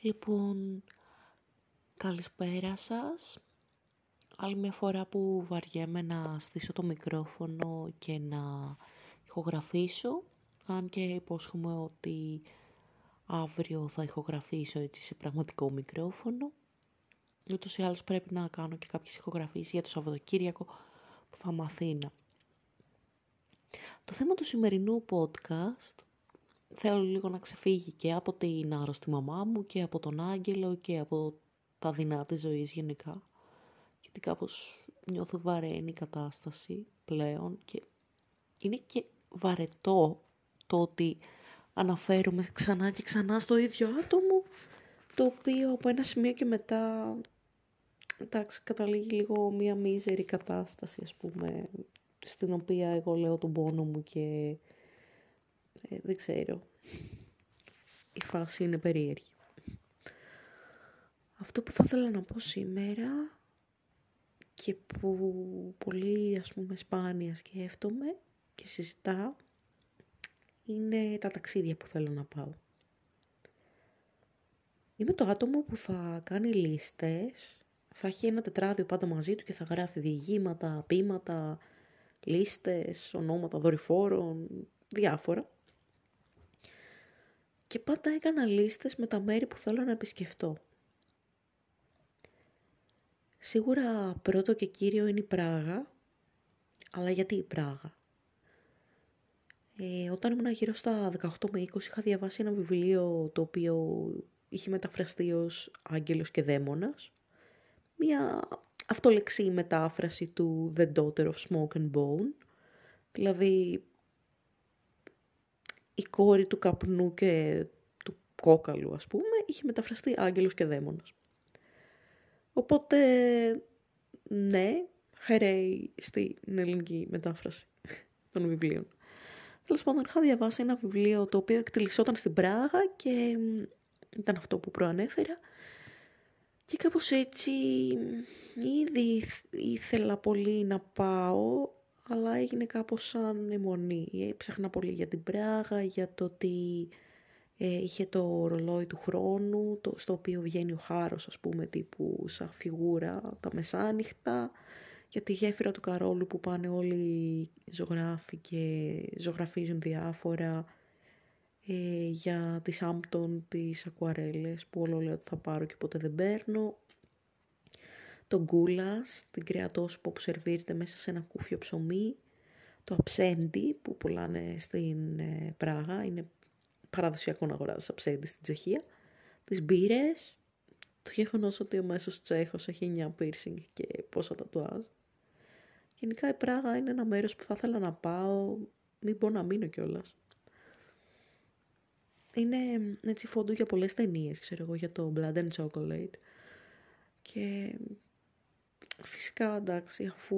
Λοιπόν, καλησπέρα σας. Άλλη μια φορά που βαριέμαι να στήσω το μικρόφωνο και να ηχογραφήσω, αν και υπόσχομαι ότι αύριο θα ηχογραφήσω έτσι σε πραγματικό μικρόφωνο. Ούτως ή άλλως πρέπει να κάνω και κάποιες ηχογραφήσεις για το Σαββατοκύριακο που θα μαθαίνα. Το θέμα του σημερινού podcast θέλω λίγο να ξεφύγει και από την άρρωστη μαμά μου και από τον Άγγελο και από τα δεινά της ζωής γενικά. Γιατί κάπως νιώθω βαραίνει η κατάσταση πλέον και είναι και βαρετό το ότι αναφέρομαι ξανά και ξανά στο ίδιο άτομο το οποίο από ένα σημείο και μετά εντάξει, καταλήγει λίγο μία μίζερη κατάσταση ας πούμε στην οποία εγώ λέω τον πόνο μου και ε, δεν ξέρω. Η φάση είναι περίεργη. Αυτό που θα ήθελα να πω σήμερα και που πολύ ας πούμε σπάνια σκέφτομαι και συζητάω είναι τα ταξίδια που θέλω να πάω. Είμαι το άτομο που θα κάνει λίστες, θα έχει ένα τετράδιο πάντα μαζί του και θα γράφει διηγήματα, ποίηματα, λίστες, ονόματα δορυφόρων, διάφορα. Και πάντα έκανα λίστες με τα μέρη που θέλω να επισκεφτώ. Σίγουρα πρώτο και κύριο είναι η Πράγα, αλλά γιατί η Πράγα; Ε, όταν ήμουν γύρω στα 18 με 20 είχα διαβάσει ένα βιβλίο το οποίο είχε μεταφραστεί ως «Άγγελος και Δαίμονας». Μια αυτολεξή μετάφραση του «The Daughter of Smoke and Bone», δηλαδή η κόρη του καπνού και του κόκαλου ας πούμε είχε μεταφραστεί άγγελος και δαίμονας. Οπότε ναι, χαρέει στην ελληνική μετάφραση των βιβλίων. Τέλος πάντων, είχα διαβάσει ένα βιβλίο το οποίο εκτελισόταν στην Πράγα και ήταν αυτό που προανέφερα. Και κάπως έτσι ήδη ήθελα πολύ να πάω, αλλά έγινε κάπως σαν αιμονή. Έψαχνα πολύ για την Πράγα, για το ότι ε, είχε το ρολόι του χρόνου, το, στο οποίο βγαίνει ο χάρος, ας πούμε, τύπου σαν φιγούρα τα μεσάνυχτα, για τη γέφυρα του Καρόλου που πάνε όλοι οι ζωγράφοι και ζωγραφίζουν διάφορα, ε, για τις Άμπτον, τις ακουαρέλες που όλο λέω ότι θα πάρω και ποτέ δεν παίρνω, το γκούλας, την κρεατόσπο που σερβίρεται μέσα σε ένα κούφιο ψωμί, το αψέντι που πουλάνε στην ε, Πράγα, είναι παραδοσιακό να αγοράζεις αψέντι στην Τσεχία, τις μπύρες, το γεγονός ότι ο μέσος Τσέχος έχει 9 piercing και πόσα τατουάζ. Γενικά η Πράγα είναι ένα μέρος που θα ήθελα να πάω, μην πω να μείνω κιόλας. Είναι έτσι φόντου για πολλές ταινίες, ξέρω εγώ, για το Blood and Chocolate. Και Φυσικά εντάξει, αφού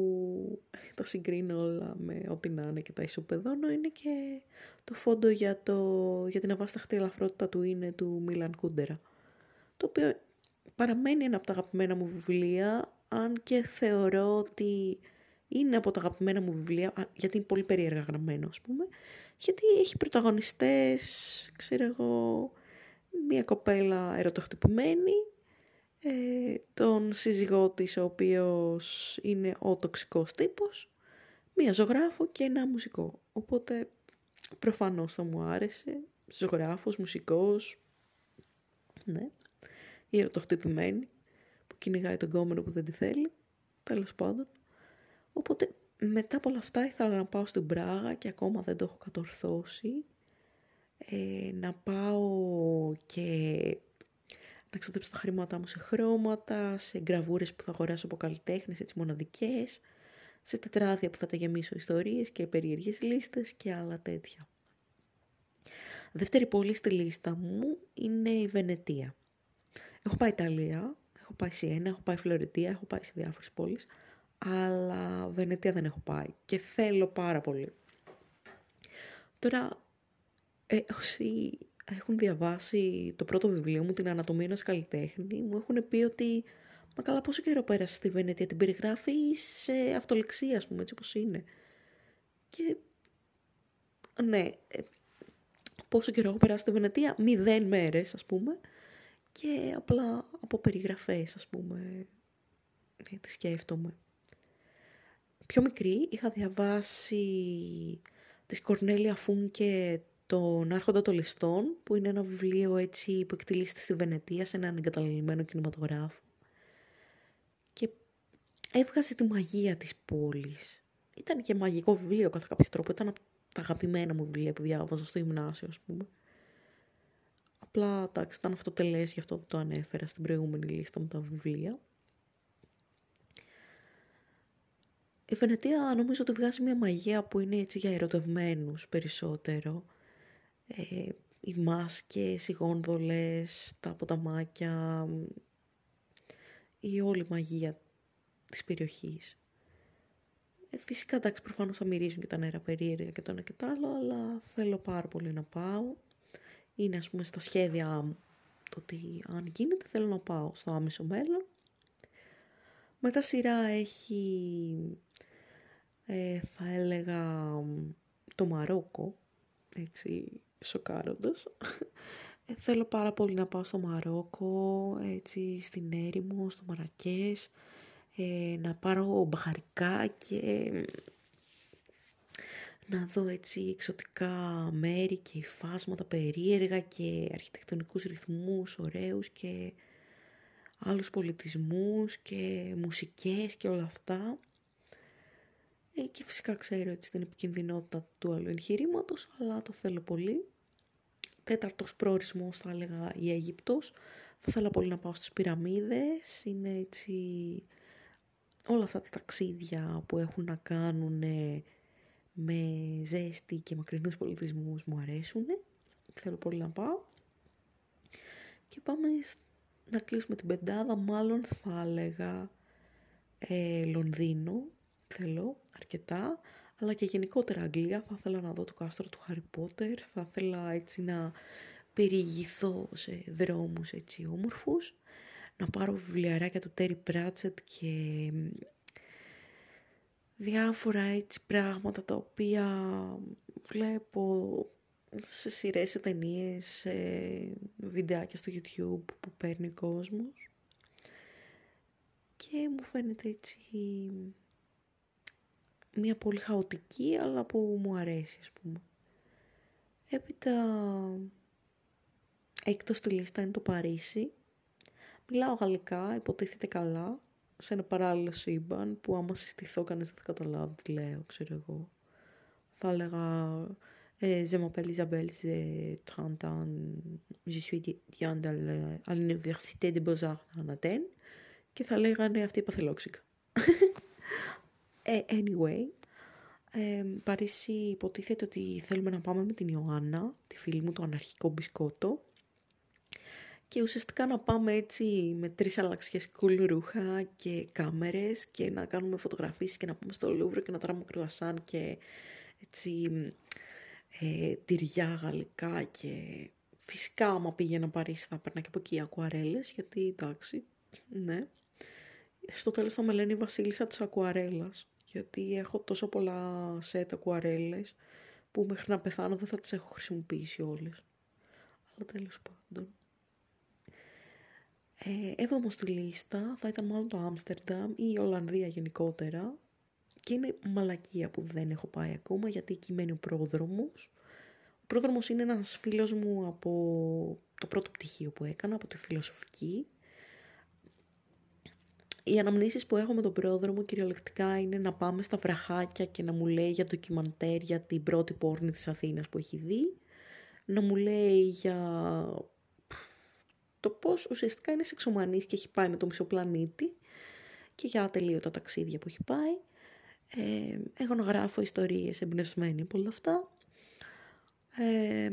τα συγκρίνω όλα με ό,τι να είναι και τα ισοπεδώνω, είναι και το φόντο για, το, για την αβάσταχτη ελαφρότητα του είναι του Μίλαν Κούντερα. Το οποίο παραμένει ένα από τα αγαπημένα μου βιβλία, αν και θεωρώ ότι είναι από τα αγαπημένα μου βιβλία, γιατί είναι πολύ περίεργα γραμμένο ας πούμε, γιατί έχει πρωταγωνιστές, ξέρω εγώ, μία κοπέλα ερωτοχτυπημένη, ε, τον σύζυγό της ο οποίος είναι ο τοξικός τύπος, μία ζωγράφο και ένα μουσικό. Οπότε προφανώς θα μου άρεσε, ζωγράφος, μουσικός, ναι, η ερωτοχτυπημένη που κυνηγάει τον κόμενο που δεν τη θέλει, τέλος πάντων. Οπότε μετά από όλα αυτά ήθελα να πάω στην Πράγα και ακόμα δεν το έχω κατορθώσει. Ε, να πάω και να ξοδέψω τα χρήματά μου σε χρώματα, σε γκραβούρες που θα αγοράσω από καλλιτέχνες, έτσι μοναδικές, σε τετράδια που θα τα γεμίσω ιστορίες και περίεργες λίστες και άλλα τέτοια. Δεύτερη πόλη στη λίστα μου είναι η Βενετία. Έχω πάει Ιταλία, έχω πάει Σιένα, έχω πάει Φλωριτία, έχω πάει σε διάφορες πόλεις, αλλά Βενετία δεν έχω πάει και θέλω πάρα πολύ. Τώρα, ε, όσοι έχουν διαβάσει το πρώτο βιβλίο μου, την Ανατομία ενός καλλιτέχνη, μου έχουν πει ότι «Μα καλά πόσο καιρό πέρασε στη Βενετία, την περιγράφει σε αυτολεξία, ας πούμε, έτσι όπως είναι». Και ναι, ε, πόσο καιρό έχω περάσει στη Βενετία, μηδέν μέρες, ας πούμε, και απλά από περιγραφές ας πούμε ε, τη σκέφτομαι. Πιο μικρή είχα διαβάσει της Κορνέλια Φούν και τον Άρχοντα των Ληστών, που είναι ένα βιβλίο έτσι που εκτελήσεται στη Βενετία σε έναν εγκαταλελειμμένο κινηματογράφο. Και έβγαζε τη μαγεία της πόλης. Ήταν και μαγικό βιβλίο κατά κάποιο τρόπο. Ήταν από τα αγαπημένα μου βιβλία που διάβαζα στο γυμνάσιο, ας πούμε. Απλά, εντάξει, ήταν αυτοτελές, γι' αυτό δεν το ανέφερα στην προηγούμενη λίστα με τα βιβλία. Η Βενετία νομίζω ότι βγάζει μια μαγεία που είναι έτσι για ερωτευμένους περισσότερο. Ε, οι μάσκες, οι γόνδολες, τα ποταμάκια, η όλη μαγεία της περιοχής. Ε, φυσικά, εντάξει, προφανώς θα μυρίζουν και τα νερά περίεργα και το ένα και το άλλο, αλλά θέλω πάρα πολύ να πάω. Είναι, ας πούμε, στα σχέδια μου το ότι αν γίνεται θέλω να πάω στο άμεσο μέλλον. Μετά σειρά έχει, ε, θα έλεγα, το Μαρόκο, έτσι, σοκάροντας. Ε, θέλω πάρα πολύ να πάω στο Μαρόκο, έτσι, στην έρημο, στο Μαρακές, ε, να πάρω μπαχαρικά και να δω έτσι εξωτικά μέρη και υφάσματα περίεργα και αρχιτεκτονικούς ρυθμούς ωραίους και άλλους πολιτισμούς και μουσικές και όλα αυτά. Ε, και φυσικά ξέρω έτσι την επικινδυνότητα του άλλου εγχειρήματος, αλλά το θέλω πολύ. Τέταρτος προορισμός θα έλεγα η Αίγυπτος. Θα ήθελα πολύ να πάω στις πυραμίδες. Είναι έτσι όλα αυτά τα ταξίδια που έχουν να κάνουν με ζέστη και μακρινούς πολιτισμούς μου αρέσουν. Θέλω πολύ να πάω. Και πάμε να κλείσουμε την πεντάδα. Μάλλον θα έλεγα ε, Λονδίνο. Θέλω αρκετά. Αλλά και γενικότερα Αγγλία. Θα ήθελα να δω το κάστρο του Χάρι Πότερ. Θα ήθελα έτσι να περιηγηθώ σε δρόμους έτσι όμορφους να πάρω βιβλιαράκια του Τέρι Πράτσετ και διάφορα έτσι πράγματα τα οποία βλέπω σε σειρές, σε ταινίες, σε βιντεάκια στο YouTube που παίρνει ο κόσμος και μου φαίνεται έτσι μια πολύ χαοτική αλλά που μου αρέσει ας πούμε. Έπειτα έκτος στη λίστα είναι το Παρίσι Μιλάω γαλλικά, υποτίθεται καλά, σε ένα παράλληλο σύμπαν που άμα συστηθώ κανείς δεν θα καταλάβει τι λέω, ξέρω εγώ. Θα έλεγα ε, Je m'appelle Isabelle, j'ai 30 ans, je suis étudiante à l'Université des Beaux-Arts en Athènes και θα λέγανε αυτή η παθελόξικα. Ε, anyway, ε, Παρίσι υποτίθεται ότι θέλουμε να πάμε με την Ιωάννα, τη φίλη μου, το αναρχικό μπισκότο, και ουσιαστικά να πάμε έτσι με τρεις αλλαξιές ρούχα και κάμερες και να κάνουμε φωτογραφίες και να πάμε στο Λούβρο και να τράμε κρουασάν και έτσι ε, τυριά γαλλικά και φυσικά άμα πήγαινα Παρίσι θα παίρνα και από εκεί ακουαρέλες γιατί εντάξει, ναι. Στο τέλος θα με λένε η βασίλισσα της ακουαρέλας γιατί έχω τόσο πολλά σετ ακουαρέλες που μέχρι να πεθάνω δεν θα τις έχω χρησιμοποιήσει όλες. Αλλά τέλος πάντων. Ε, έβδομο στη λίστα θα ήταν μάλλον το Άμστερνταμ ή η Ολλανδία γενικότερα και είναι μαλακία που δεν έχω πάει ακόμα γιατί εκεί μένει ο πρόδρομος. Ο πρόδρομος είναι ένας φίλος μου από το πρώτο πτυχίο που έκανα, από τη φιλοσοφική. Οι αναμνήσεις που έχω με τον πρόδρομο κυριολεκτικά είναι να πάμε στα βραχάκια και να μου λέει για ντοκιμαντέρ για την πρώτη πόρνη της Αθήνας που έχει δει. Να μου λέει για το πώς ουσιαστικά είναι σεξομανής και έχει πάει με το μισό πλανήτη και για ατελείωτα ταξίδια που έχει πάει. Ε, έχω να γράφω ιστορίες εμπνευσμένοι από όλα αυτά. Ε,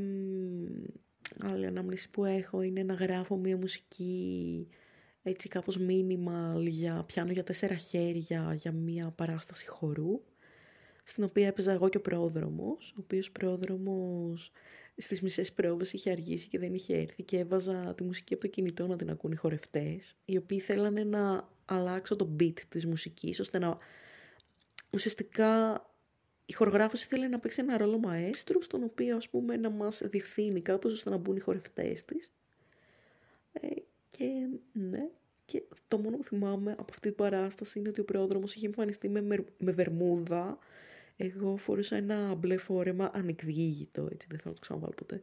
άλλη ανάμνηση που έχω είναι να γράφω μια μουσική έτσι κάπως minimal για πιάνω για τέσσερα χέρια για μια παράσταση χορού στην οποία έπαιζα εγώ και ο πρόδρομος, ο οποίος πρόδρομος στις μισές πρόβες είχε αργήσει και δεν είχε έρθει και έβαζα τη μουσική από το κινητό να την ακούν οι χορευτές, οι οποίοι θέλανε να αλλάξω το beat της μουσικής, ώστε να... Ουσιαστικά η χορογράφος ήθελε να παίξει ένα ρόλο μαέστρου, στον οποίο ας πούμε να μας διευθύνει κάπως ώστε να μπουν οι χορευτές της. Ε, Και ναι, και το μόνο που θυμάμαι από αυτή την παράσταση είναι ότι ο πρόδρομος είχε εμφανιστεί με, με βερμούδα. Εγώ φορούσα ένα μπλε φόρεμα ανεκδίγητο, έτσι δεν θέλω να το ξαναβάλω ποτέ.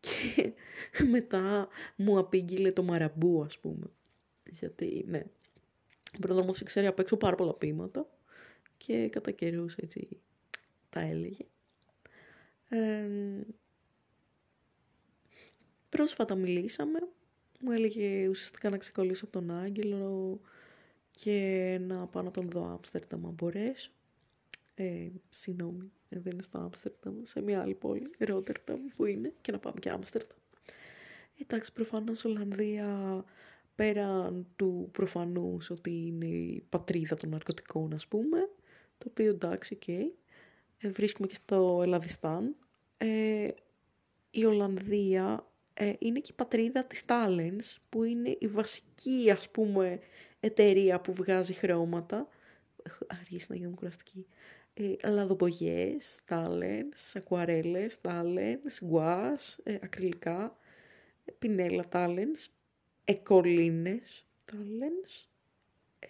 Και μετά μου απήγγειλε το μαραμπού, ας πούμε. Γιατί, ναι, ο πρόδρομος ξέρει απ' έξω πάρα πολλά ποίηματα και κατά καιρούς έτσι τα έλεγε. Ε, πρόσφατα μιλήσαμε, μου έλεγε ουσιαστικά να ξεκολλήσω από τον Άγγελο και να πάω να τον δω Άμστερνταμ αν μπορέσω. Ε, συγγνώμη, ε, δεν είναι στο Άμστερνταμ, σε μια άλλη πόλη, Ρότερνταμ που είναι και να πάμε και Άμστερνταμ. Εντάξει, προφανώς Ολλανδία πέραν του προφανούς ότι είναι η πατρίδα των ναρκωτικών ας πούμε, το οποίο εντάξει, οκ, okay. ε, βρίσκουμε και στο Ελλαδιστάν. Ε, η Ολλανδία ε, είναι και η πατρίδα της Talens, που είναι η βασική, ας πούμε, εταιρεία που βγάζει χρώματα. Αρχίσει να γίνω κουραστική. Ε, λαδομπογιές, Talens, ακουαρέλες, Talens, γκουάς, ε, ακριλικά, πινέλα Talents, εκολίνες Talents. Ε,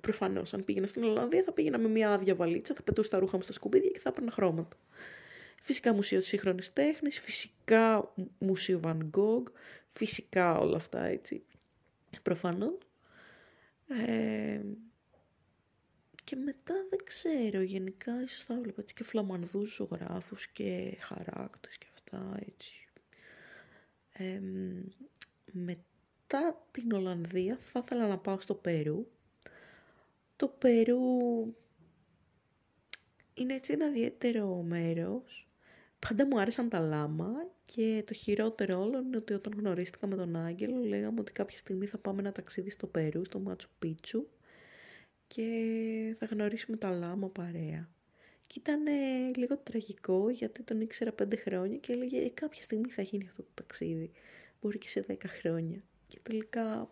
προφανώς, αν πήγαινα στην Ολλανδία θα πήγαινα με μια άδεια βαλίτσα, θα πετούσα τα ρούχα μου στα σκουπίδια και θα έπαιρνα χρώματα. Φυσικά Μουσείο της Σύγχρονης Τέχνης, φυσικά Μουσείο Van Gogh, φυσικά όλα αυτά έτσι, προφανώς. Ε, και μετά δεν ξέρω, γενικά ίσως θα έβλεπα έτσι και φλαμανδούς ζωγράφους και χαράκτες και αυτά έτσι. Ε, μετά την Ολλανδία θα ήθελα να πάω στο Περού. Το Περού είναι έτσι ένα ιδιαίτερο μέρος Πάντα μου άρεσαν τα λάμα και το χειρότερο όλο είναι ότι όταν γνωρίστηκα με τον Άγγελο λέγαμε ότι κάποια στιγμή θα πάμε ένα ταξίδι στο Περού, στο Μάτσου Πίτσου και θα γνωρίσουμε τα λάμα παρέα. Και ήταν λίγο τραγικό γιατί τον ήξερα πέντε χρόνια και έλεγε «Ε, κάποια στιγμή θα γίνει αυτό το ταξίδι, μπορεί και σε δέκα χρόνια. Και τελικά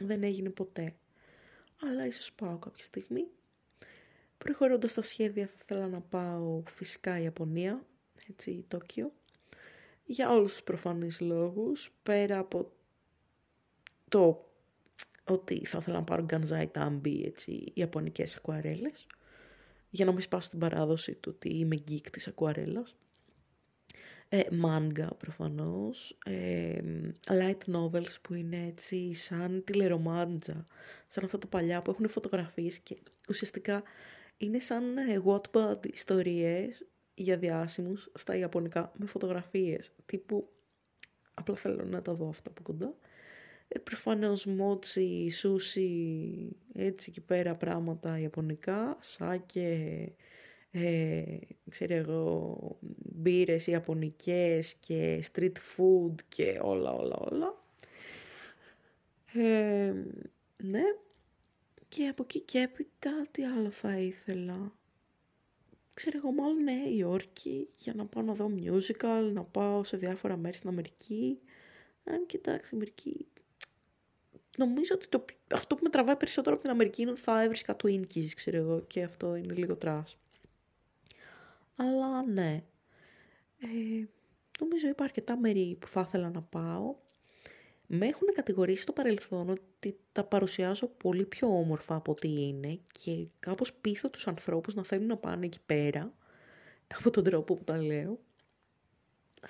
δεν έγινε ποτέ. Αλλά ίσως πάω κάποια στιγμή. Προχωρώντας τα σχέδια θα ήθελα να πάω φυσικά Ιαπωνία, έτσι, Τόκιο, για όλους τους προφανείς λόγους, πέρα από το ότι θα ήθελα να πάρω γκανζάι τάμπι, έτσι, ιαπωνικές ακουαρέλες, για να μην σπάσω την παράδοση του ότι είμαι geek της ακουαρέλας. Ε, μάγκα προφανώς, ε, light novels που είναι έτσι σαν τηλερομάντζα, σαν αυτά τα παλιά που έχουν φωτογραφίες και ουσιαστικά είναι σαν ε, Wattpad ιστορίες για διάσημους στα Ιαπωνικά με φωτογραφίες τύπου απλά θέλω να τα δω αυτά από κοντά ε, προφανώς μότσι, σούσι, έτσι εκεί πέρα πράγματα Ιαπωνικά, σάκε, ε, ξέρω εγώ, μπύρες Ιαπωνικές και street food και όλα όλα όλα. Ε, ναι, και από εκεί και έπειτα τι άλλο θα ήθελα; Ξέρω εγώ μάλλον Νέα Υόρκη για να πάω να δω musical, να πάω σε διάφορα μέρη στην Αμερική. Αν κοιτάξεις, Αμερική... Νομίζω ότι το, αυτό που με τραβάει περισσότερο από την Αμερική είναι ότι θα έβρισκα Twinkies, ξέρω εγώ, και αυτό είναι λίγο trash. Αλλά ναι, ε, νομίζω υπάρχει αρκετά μέρη που θα ήθελα να πάω με έχουν κατηγορήσει στο παρελθόν ότι τα παρουσιάζω πολύ πιο όμορφα από ό,τι είναι και κάπως πείθω τους ανθρώπους να θέλουν να πάνε εκεί πέρα από τον τρόπο που τα λέω.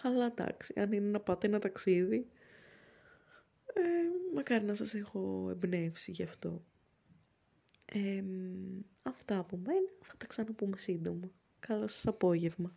Αλλά εντάξει, αν είναι να πάτε ένα ταξίδι, ε, μακάρι να σας έχω εμπνεύσει γι' αυτό. αυτά από μένα, θα τα ξαναπούμε σύντομα. Καλό σας απόγευμα.